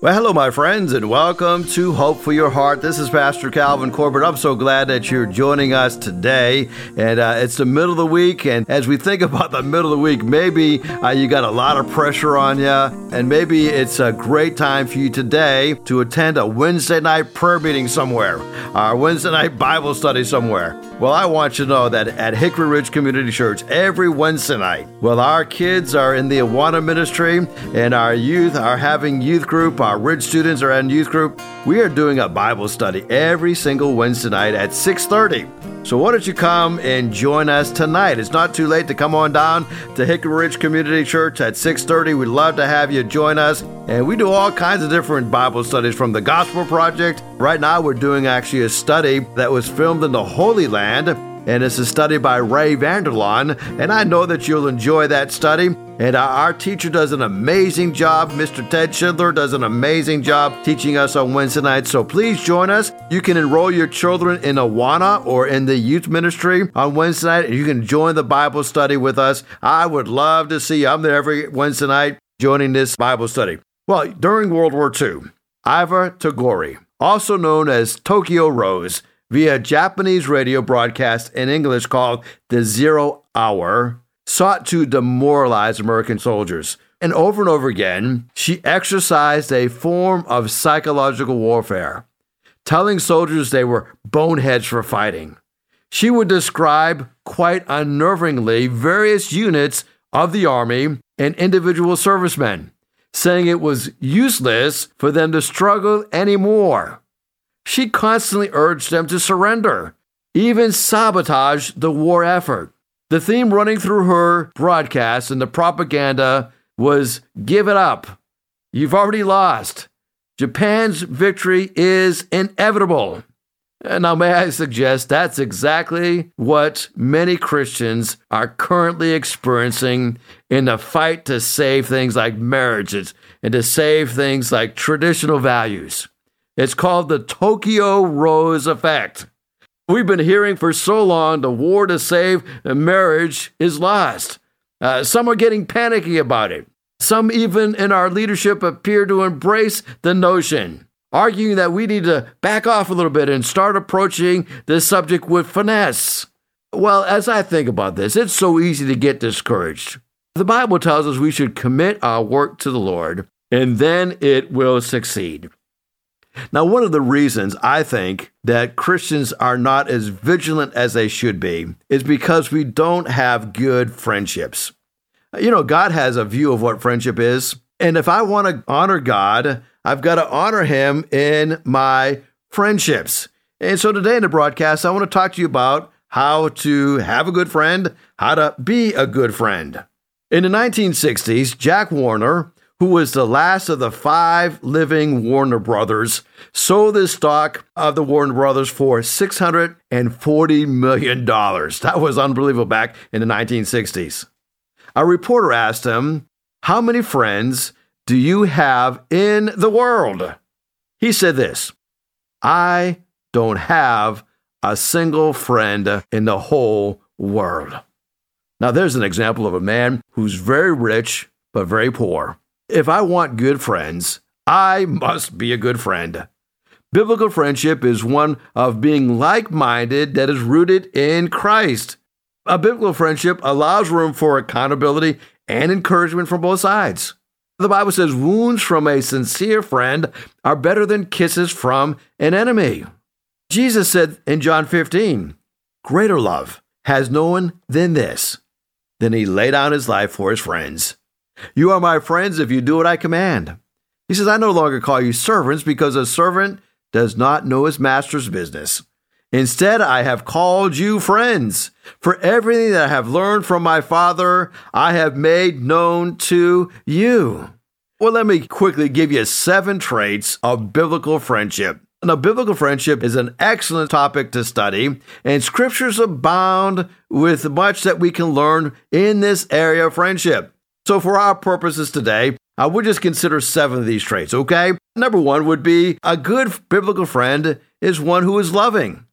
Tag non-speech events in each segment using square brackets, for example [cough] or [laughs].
Well, hello, my friends, and welcome to Hope for Your Heart. This is Pastor Calvin Corbett. I'm so glad that you're joining us today. And uh, it's the middle of the week. And as we think [laughs] about the middle of the week, maybe uh, you got a lot of pressure on you. And maybe it's a great time for you today to attend a Wednesday night prayer meeting somewhere, our Wednesday night Bible study somewhere. Well, I want you to know that at Hickory Ridge Community Church, every Wednesday night, well, our kids are in the Awana ministry and our youth are having youth group our Ridge students are in youth group, we are doing a Bible study every single Wednesday night at 6:30. So why don't you come and join us tonight? It's not too late to come on down to Hickory Ridge Community Church at 6:30. We'd love to have you join us. And we do all kinds of different Bible studies from the Gospel Project. Right now we're doing actually a study that was filmed in the Holy Land and it's a study by Ray Vander Laan, and I know that you'll enjoy that study. And our teacher does an amazing job. Mr. Ted Schindler does an amazing job teaching us on Wednesday nights. So please join us. You can enroll your children in Awana or in the youth ministry on Wednesday night, and you can join the Bible study with us. I would love to see you. I'm there every Wednesday night joining this Bible study. Well, during World War II, Iva Toguri, also known as Tokyo Rose, via Japanese radio broadcast in English called The Zero Hour, sought to demoralize American soldiers. And over and over again, she exercised a form of psychological warfare, telling soldiers they were boneheads for fighting. She would describe quite unnervingly various units of the Army and individual servicemen, saying it was useless for them to struggle anymore. She constantly urged them to surrender, even sabotage the war effort. The theme running through her broadcast and the propaganda was give it up. You've already lost. Japan's victory is inevitable. And now, may I suggest that's exactly what many Christians are currently experiencing in the fight to save things like marriages and to save things like traditional values. It's called the Tokyo Rose Effect. We've been hearing for so long the war to save marriage is lost. Uh, some are getting panicky about it. Some, even in our leadership, appear to embrace the notion, arguing that we need to back off a little bit and start approaching this subject with finesse. Well, as I think about this, it's so easy to get discouraged. The Bible tells us we should commit our work to the Lord, and then it will succeed. Now, one of the reasons I think that Christians are not as vigilant as they should be is because we don't have good friendships. You know, God has a view of what friendship is. And if I want to honor God, I've got to honor Him in my friendships. And so today in the broadcast, I want to talk to you about how to have a good friend, how to be a good friend. In the 1960s, Jack Warner who was the last of the five living Warner brothers, sold his stock of the Warner brothers for $640 million. That was unbelievable back in the 1960s. A reporter asked him, How many friends do you have in the world? He said this I don't have a single friend in the whole world. Now, there's an example of a man who's very rich but very poor. If I want good friends, I must be a good friend. Biblical friendship is one of being like minded that is rooted in Christ. A biblical friendship allows room for accountability and encouragement from both sides. The Bible says wounds from a sincere friend are better than kisses from an enemy. Jesus said in John 15, Greater love has no one than this, than he laid down his life for his friends. You are my friends if you do what I command. He says, I no longer call you servants because a servant does not know his master's business. Instead, I have called you friends. For everything that I have learned from my Father, I have made known to you. Well, let me quickly give you seven traits of biblical friendship. Now, biblical friendship is an excellent topic to study, and scriptures abound with much that we can learn in this area of friendship. So, for our purposes today, I would just consider seven of these traits, okay? Number one would be a good biblical friend is one who is loving.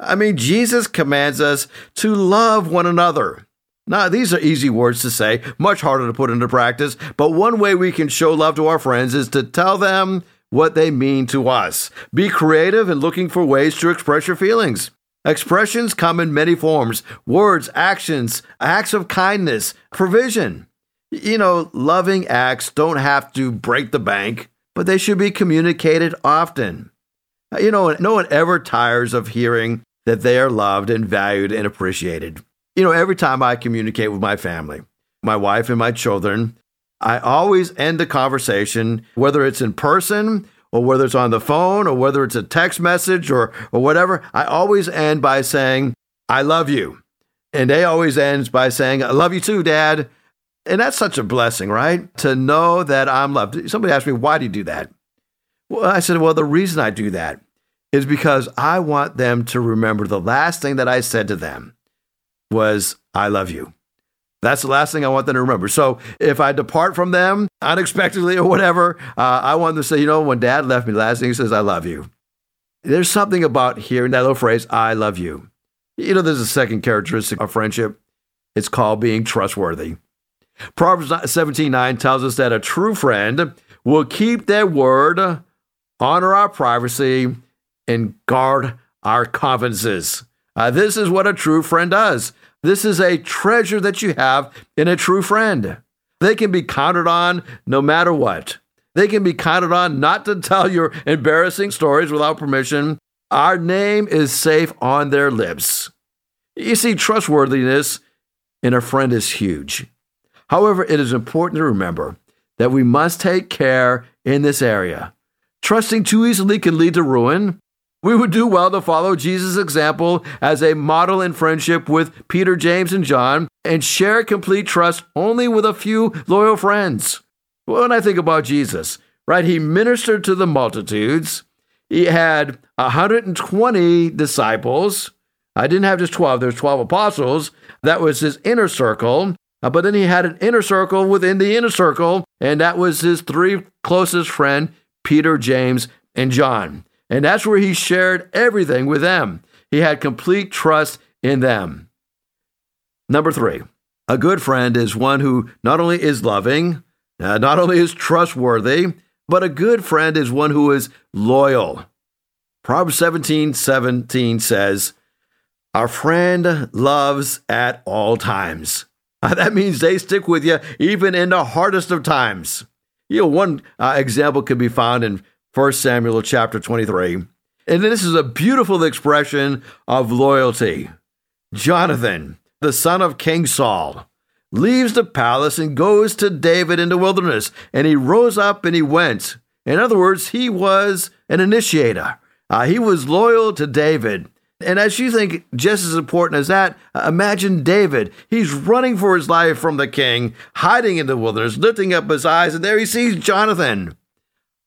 I mean, Jesus commands us to love one another. Now, these are easy words to say, much harder to put into practice, but one way we can show love to our friends is to tell them what they mean to us. Be creative in looking for ways to express your feelings. Expressions come in many forms words, actions, acts of kindness, provision. You know, loving acts don't have to break the bank, but they should be communicated often. You know, no one ever tires of hearing that they are loved and valued and appreciated. You know, every time I communicate with my family, my wife and my children, I always end the conversation, whether it's in person or whether it's on the phone or whether it's a text message or, or whatever, I always end by saying, I love you. And they always ends by saying, I love you too, Dad. And that's such a blessing, right? To know that I'm loved. Somebody asked me, why do you do that? Well, I said, well, the reason I do that is because I want them to remember the last thing that I said to them was, I love you. That's the last thing I want them to remember. So if I depart from them unexpectedly or whatever, uh, I want them to say, you know, when dad left me, the last thing he says, I love you. There's something about hearing that little phrase, I love you. You know, there's a second characteristic of friendship. It's called being trustworthy. Proverbs 17:9 tells us that a true friend will keep their word, honor our privacy, and guard our confidences. Uh, this is what a true friend does. This is a treasure that you have in a true friend. They can be counted on no matter what. They can be counted on not to tell your embarrassing stories without permission. Our name is safe on their lips. You see, trustworthiness in a friend is huge. However, it is important to remember that we must take care in this area. Trusting too easily can lead to ruin, we would do well to follow Jesus' example as a model in friendship with Peter, James, and John and share complete trust only with a few loyal friends. When I think about Jesus, right, he ministered to the multitudes. He had 120 disciples. I didn't have just 12, there's 12 apostles. That was his inner circle. Uh, but then he had an inner circle within the inner circle, and that was his three closest friends, Peter, James, and John. And that's where he shared everything with them. He had complete trust in them. Number three, a good friend is one who not only is loving, uh, not only is trustworthy, but a good friend is one who is loyal. Proverbs 17 17 says, Our friend loves at all times. [laughs] Uh, that means they stick with you even in the hardest of times. You know, one uh, example can be found in 1 Samuel chapter 23. And this is a beautiful expression of loyalty. Jonathan, the son of King Saul, leaves the palace and goes to David in the wilderness. And he rose up and he went. In other words, he was an initiator. Uh, he was loyal to David. And as you think just as important as that, uh, imagine David. He's running for his life from the king, hiding in the wilderness, lifting up his eyes, and there he sees Jonathan.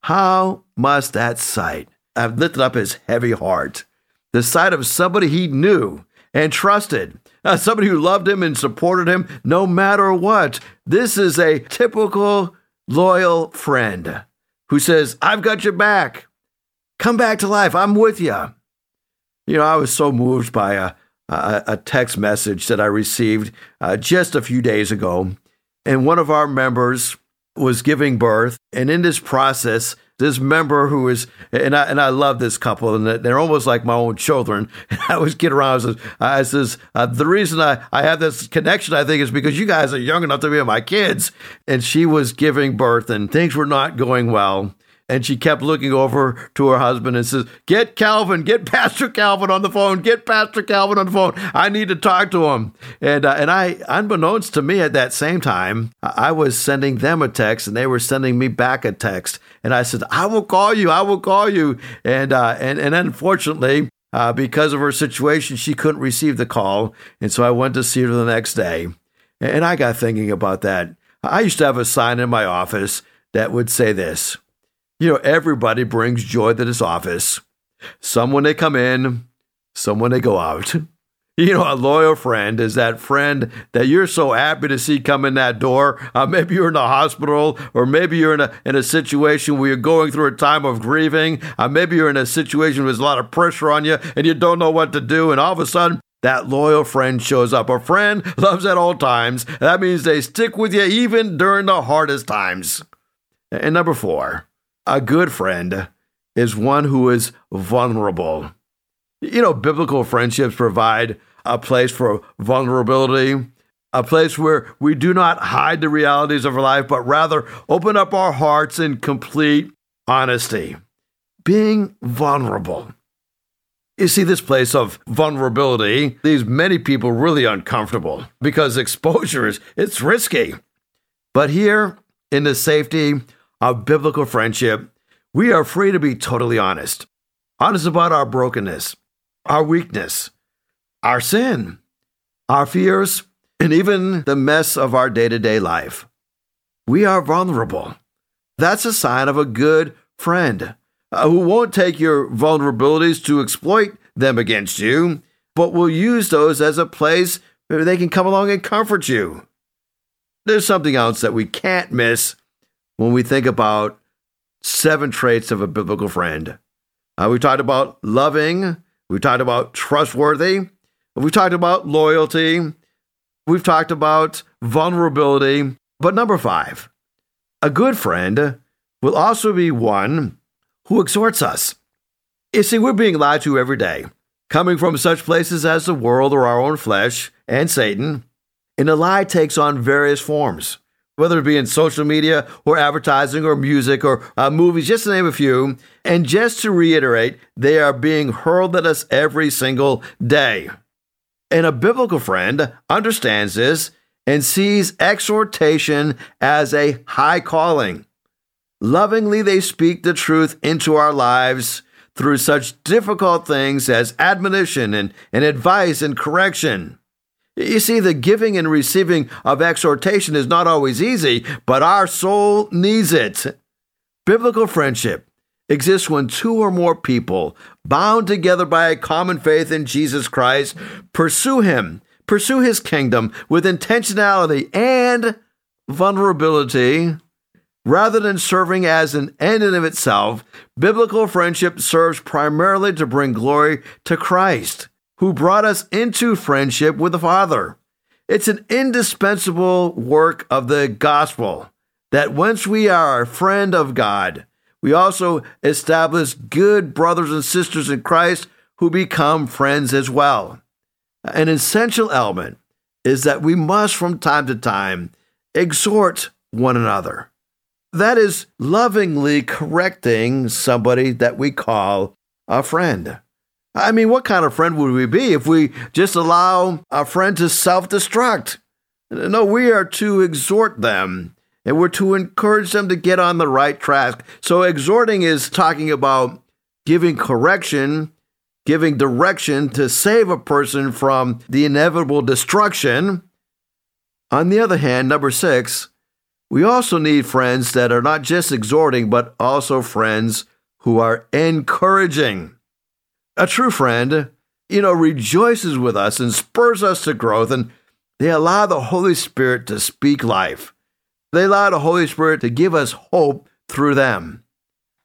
How must that sight have lifted up his heavy heart? The sight of somebody he knew and trusted, uh, somebody who loved him and supported him no matter what. This is a typical loyal friend who says, I've got your back. Come back to life. I'm with you. You know, I was so moved by a, a, a text message that I received uh, just a few days ago. And one of our members was giving birth. And in this process, this member who is, and I, and I love this couple, and they're almost like my own children. [laughs] I was kidding around. I says, I says uh, the reason I, I have this connection, I think, is because you guys are young enough to be my kids. And she was giving birth, and things were not going well and she kept looking over to her husband and says, Get Calvin, get Pastor Calvin on the phone, get Pastor Calvin on the phone. I need to talk to him. And, uh, and I, unbeknownst to me at that same time, I was sending them a text and they were sending me back a text. And I said, I will call you, I will call you. And, uh, and, and unfortunately, uh, because of her situation, she couldn't receive the call. And so I went to see her the next day. And I got thinking about that. I used to have a sign in my office that would say this you know, everybody brings joy to this office. Some when they come in, some when they go out. [laughs] You know, a loyal friend is that friend that you're so happy to see come in that door. Uh, maybe you're in the hospital, or maybe you're in a in a situation where you're going through a time of grieving. Uh, maybe you're in a situation with a lot of pressure on you, and you don't know what to do. And all of a sudden, that loyal friend shows up. A friend [laughs] loves at all times. That means they stick with you even during the hardest times. And number four, a good friend is one who is vulnerable. You know, biblical friendships provide a place for vulnerability, a place where we do not hide the realities of our life, but rather open up our hearts in complete honesty. Being vulnerable. You see, this place of vulnerability leaves many people really uncomfortable because exposure is it's risky. But here, in the safety of biblical friendship, we are free to be totally honest. Honest about our brokenness, our weakness, our sin, our fears, and even the mess of our day to day life. We are vulnerable. That's a sign of a good friend uh, who won't take your vulnerabilities to exploit them against you, but will use those as a place where they can come along and comfort you. There's something else that we can't miss when we think about seven traits of a biblical friend. Uh, we talked about loving, we talked about trustworthy, we talked about loyalty, we've talked about vulnerability. But number five, a good friend will also be one who exhorts us. You see, we're being lied to every day, coming from such places as the world or our own flesh and Satan, and the lie takes on various forms whether it be in social media or advertising or music or uh, movies, just to name a few. And just to reiterate, they are being hurled at us every single day. And a biblical friend understands this and sees exhortation as a high calling. Lovingly, they speak the truth into our lives through such difficult things as admonition and, and advice and correction. You see, the giving and receiving of exhortation is not always easy, but our soul needs it. Biblical friendship exists when two or more people, bound together by a common faith in Jesus Christ, pursue Him, pursue His kingdom with intentionality and vulnerability. Rather than serving as an end in of itself, biblical friendship serves primarily to bring glory to Christ who brought us into friendship with the Father. It's an indispensable work of the gospel that once we are a friend of God, we also establish good brothers and sisters in Christ who become friends as well. An essential element is that we must, from time to time, exhort one another. That is lovingly correcting somebody that we call a friend. I mean, what kind of friend would we be if we just allow a friend to self destruct? No, we are to exhort them and we're to encourage them to get on the right track. So, exhorting is talking about giving correction, giving direction to save a person from the inevitable destruction. On the other hand, number six, we also need friends that are not just exhorting, but also friends who are encouraging. A true friend, you know, rejoices with us and spurs us to growth, and they allow the Holy Spirit to speak life. They allow the Holy Spirit to give us hope through them.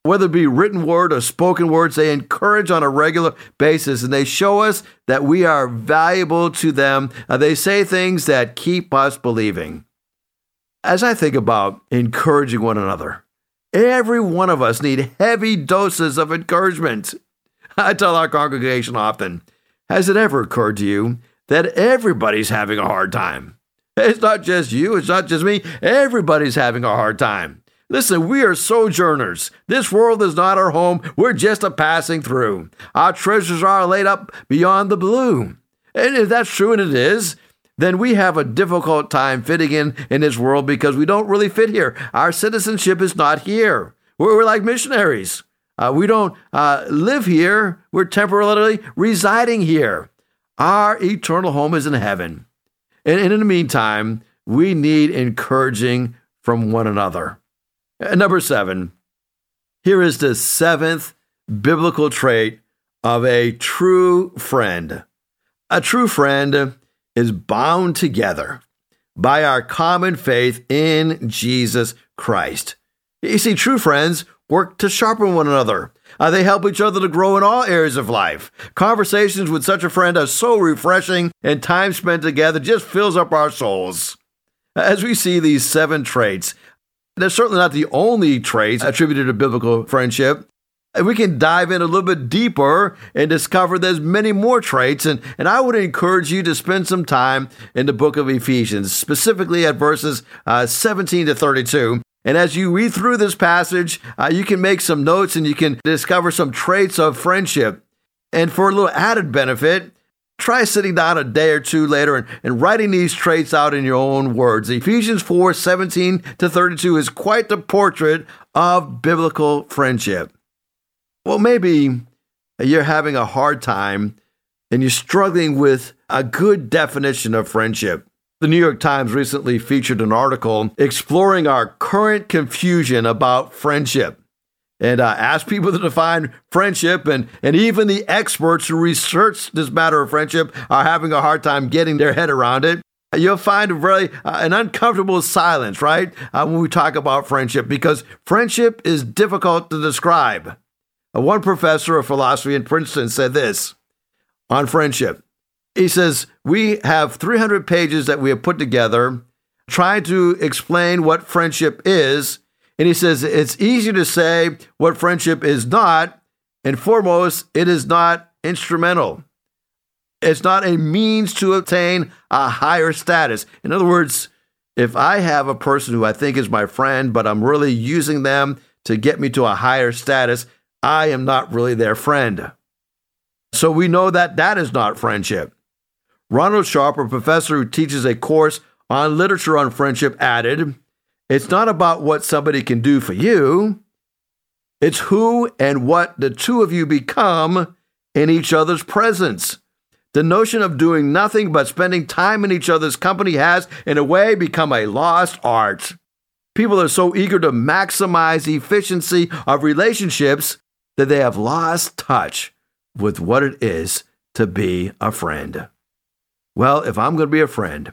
Whether it be written word or spoken words, they encourage on a regular basis and they show us that we are valuable to them. Uh, they say things that keep us believing. As I think about encouraging one another, every one of us need heavy doses of encouragement. [laughs] I tell our congregation often Has it ever occurred to you that everybody's having a hard time? It's not just you, it's not just me. Everybody's having a hard time. Listen, we are sojourners. This world is not our home. We're just a passing through. Our treasures are laid up beyond the blue. And if that's true, and it is, then we have a difficult time fitting in in this world because we don't really fit here. Our citizenship is not here. We're, like missionaries. Uh, we don't uh, live here, we're temporarily residing here. Our eternal home is in heaven. And, and in the meantime, we need encouraging from one another. And number seven, here is the seventh biblical trait of a true friend. A true friend is bound together by our common faith in Jesus Christ. You see, true friends work to sharpen one another. Uh, they help each other to grow in all areas of life. Conversations with such a friend are so refreshing, and time spent together just fills up our souls. As we see these seven traits, they're certainly not the only traits attributed to biblical friendship. We can dive in a little bit deeper and discover there's many more traits. And, and I would encourage you to spend some time in the book of Ephesians, specifically at verses uh, 17 to 32. And as you read through this passage, uh, you can make some notes and you can discover some traits of friendship. And for a little added benefit, try sitting down a day or two later and, and writing these traits out in your own words. Ephesians 4 17 to 32 is quite the portrait of biblical friendship. Well, maybe you're having a hard time and you're struggling with a good definition of friendship. The New York Times recently featured an article exploring our current confusion about friendship and uh, asked people to define friendship. And, and even the experts who research this matter of friendship are having a hard time getting their head around it. You'll find a very uh, an uncomfortable silence, right, uh, when we talk about friendship, because friendship is difficult to describe. One professor of philosophy in Princeton said this on friendship. He says, We have 300 pages that we have put together trying to explain what friendship is. And he says, It's easy to say what friendship is not. And foremost, it is not instrumental. It's not a means to obtain a higher status. In other words, if I have a person who I think is my friend, but I'm really using them to get me to a higher status, I am not really their friend. So we know that that is not friendship. Ronald Sharp, a professor who teaches a course on literature on friendship, added, It's not about what somebody can do for you, it's who and what the two of you become in each other's presence. The notion of doing nothing but spending time in each other's company has, in a way, become a lost art. People are so eager to maximize efficiency of relationships that they have lost touch with what it is to be a friend. Well, if I'm going to be a friend,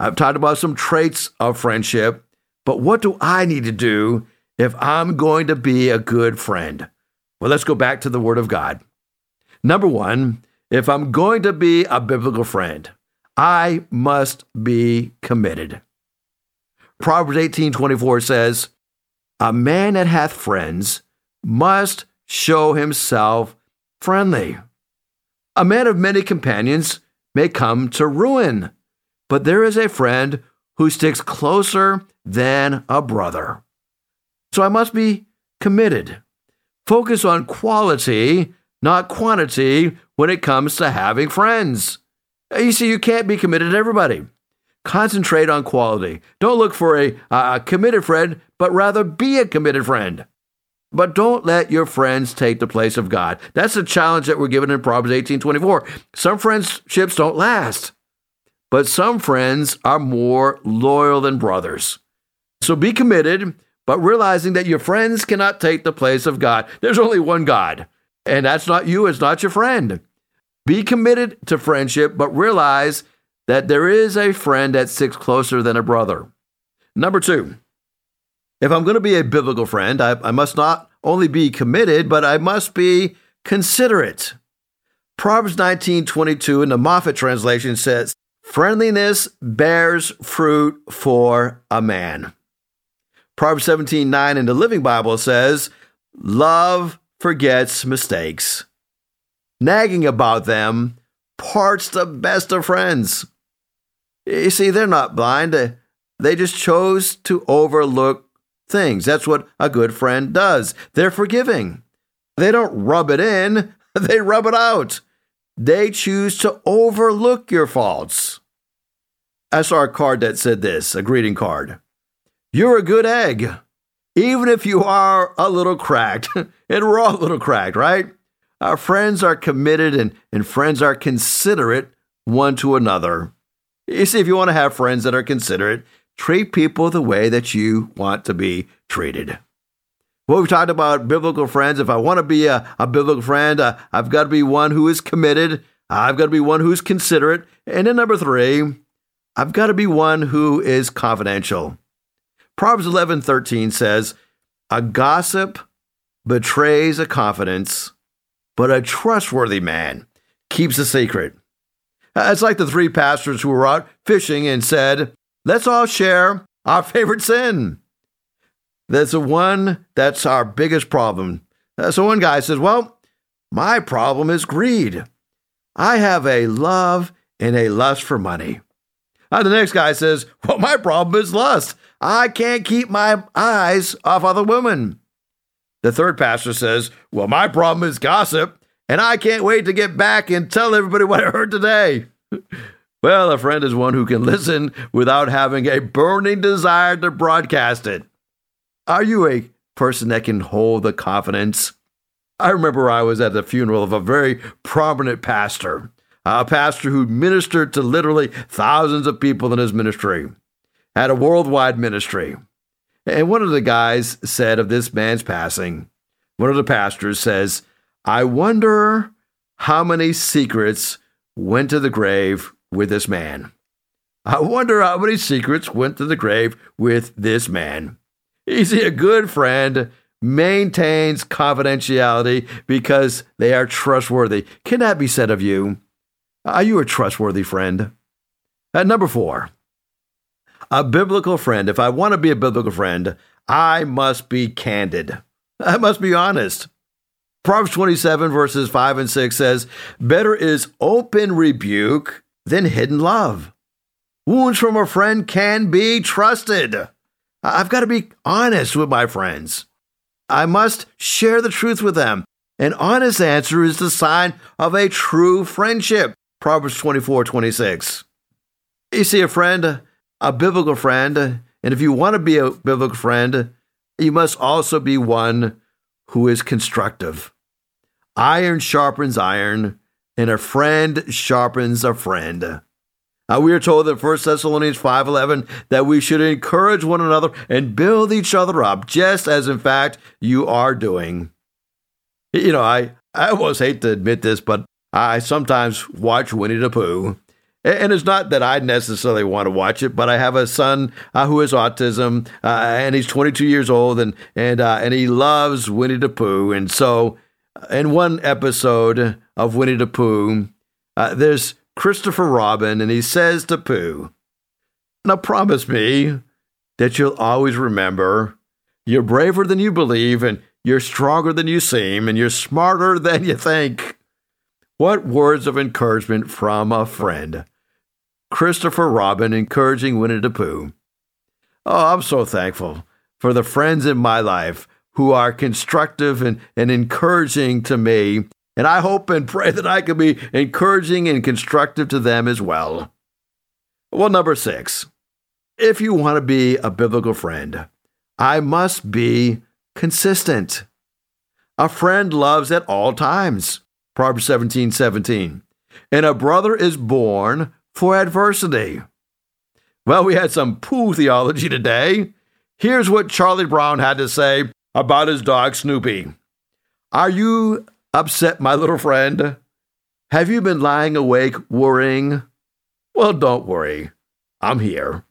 I've talked about some traits of friendship, but what do I need to do if I'm going to be a good friend? Well, let's go back to the Word of God. Number one, if I'm going to be a biblical friend, I must be committed. Proverbs 18 24 says, A man that hath friends must show himself friendly. A man of many companions may come to ruin, but there is a friend who sticks closer than a brother. So I must be committed. Focus on quality, not quantity, when it comes to having friends. You see, you can't be committed to everybody. Concentrate on quality. Don't look for a, a committed friend, but rather be a committed friend. But don't let your friends take the place of God. That's the challenge that we're given in Proverbs 18 24. Some friendships don't last, but some friends are more loyal than brothers. So be committed, but realizing that your friends cannot take the place of God. There's only one God, and that's not you, it's not your friend. Be committed to friendship, but realize that there is a friend that sticks closer than a brother. Number two, if I'm going to be a biblical friend, I, I must not only be committed, but I must be considerate. Proverbs 19:22 in the Moffatt translation says, "Friendliness bears fruit for a man." Proverbs 17:9 in the Living Bible says, "Love forgets mistakes. Nagging about them parts the best of friends." You see, they're not blind. They just chose to overlook things. That's what a good friend does. They're forgiving. They don't rub it in, [laughs] they rub it out. They choose to overlook your faults. I saw a card that said this a greeting card. You're a good egg, even if you are a little cracked. [laughs] and we're all a little cracked, right? Our friends are committed and, and friends are considerate one to another. You see, if you want to have friends that are considerate, treat people the way that you want to be treated. Well, we've talked about biblical friends. If I want to be a, a biblical friend, uh, I've got to be one who is committed. I've got to be one who's considerate. And then number three, I've got to be one who is confidential. Proverbs 11 13 says, A gossip betrays a confidence, but a trustworthy man keeps a secret. Uh, it's like the three pastors who were out fishing and said, Let's all share our favorite sin. That's the one that's our biggest problem. So one guy says, Well, my problem is greed. I have a love and a lust for money. Uh, the next guy says, Well, my problem is lust. I can't keep my eyes off other women. The third pastor says, Well, my problem is gossip, and I can't wait to get back and tell everybody what I heard today. [laughs] well, a friend is one who can listen without having a burning desire to broadcast it. Are you a person that can hold the confidence? I remember I was at the funeral of a very prominent pastor, a pastor who ministered to literally thousands of people in his ministry, had a worldwide ministry. And one of the guys said of this man's passing, one of the pastors says, I wonder how many secrets went to the grave with this man. I wonder how many secrets went to the grave with this man. Is he a good friend? Maintains confidentiality because they are trustworthy. Can that be said of you? Are you a trustworthy friend? At number four, a biblical friend. If I want to be a biblical friend, I must be candid. I must be honest. Proverbs 27, verses 5 and 6 says, Better is open rebuke than hidden love. Wounds from a friend can be trusted. I've got to be honest with my friends. I must share the truth with them. An honest answer is the sign of a true friendship. Proverbs 24, 26. You see, a friend, a biblical friend, and if you want to be a biblical friend, you must also be one who is constructive. Iron sharpens iron, and a friend sharpens a friend. Uh, we are told in 1 Thessalonians 5.11 that we should encourage one another and build each other up, just as in fact you are doing. You know, I, I almost hate to admit this, but I sometimes watch Winnie the Pooh. And it's not that I necessarily want to watch it, but I have a son uh, who has autism, uh, and he's 22 years old, and and uh, and he loves Winnie the Pooh. And so, in one episode of Winnie the Pooh, uh, there's Christopher Robin, and he says to Pooh, Now promise me that you'll always remember you're braver than you believe, and you're stronger than you seem, and you're smarter [laughs] than you think. What words of encouragement from a friend. Christopher Robin encouraging Winnie the Pooh. Oh, I'm so thankful for the friends in my life who are constructive and, and encouraging to me and I hope and pray that I can be encouraging and constructive to them as well. Well, number six, if you want to be a biblical friend, I must be consistent. A friend loves at all times. Proverbs 17 17. And a brother is born for adversity. Well, we had some Pooh theology today. Here's what Charlie Brown had to say about his dog Snoopy. Are you upset my little friend? Have you been lying awake worrying? Well, don't worry. I'm here.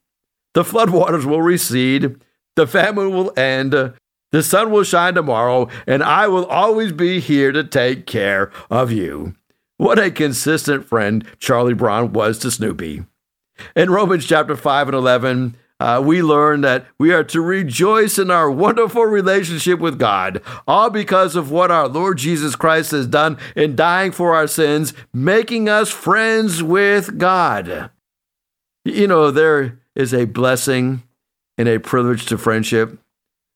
The floodwaters will recede, the famine will end, the sun will shine tomorrow, and I will always be here to take care of you. What a consistent friend Charlie Brown was to Snoopy. In Romans chapter 5 and 11, uh, we learn that we are to rejoice in our wonderful relationship with God, all because of what our Lord Jesus Christ has done in dying for our sins, making us friends with God. You know, there is a blessing and a privilege to friendship.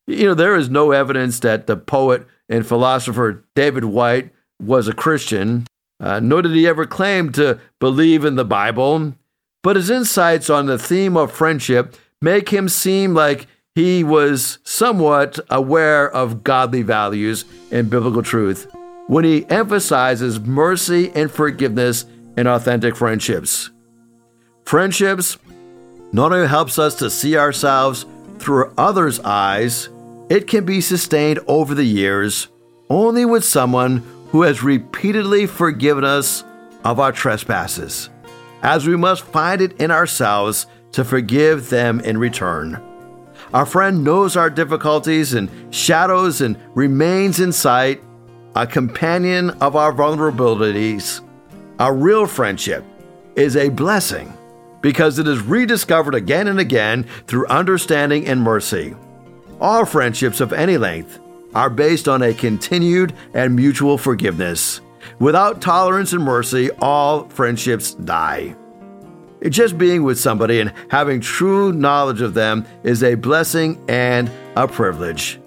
You know, there is no evidence that the poet and philosopher David Whyte was a Christian, uh, nor did he ever claim to believe in the Bible. But his insights on the theme of friendship make him seem like he was somewhat aware of godly values and biblical truth when he emphasizes mercy and forgiveness in authentic friendships. Friendships not only helps us to see ourselves through others' eyes, it can be sustained over the years only with someone who has repeatedly forgiven us of our trespasses, as we must find it in ourselves to forgive them in return. Our friend knows our difficulties and shadows and remains in sight, a companion of our vulnerabilities. A real friendship is a blessing because it is rediscovered again and again through understanding and mercy. All friendships of any length are based on a continued and mutual forgiveness. Without tolerance and mercy, all friendships die. Just being with somebody and having true knowledge of them is a blessing and a privilege.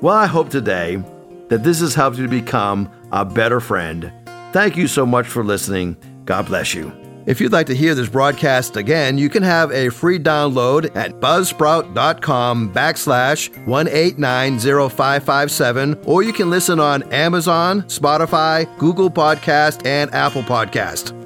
Well, I hope today that this has helped you to become a better friend. Thank you so much for listening. God bless you. If you'd like to hear this broadcast again, you can have a free download at buzzsprout.com backslash 1890557, or you can listen on Amazon, Spotify, Google Podcast, and Apple Podcast.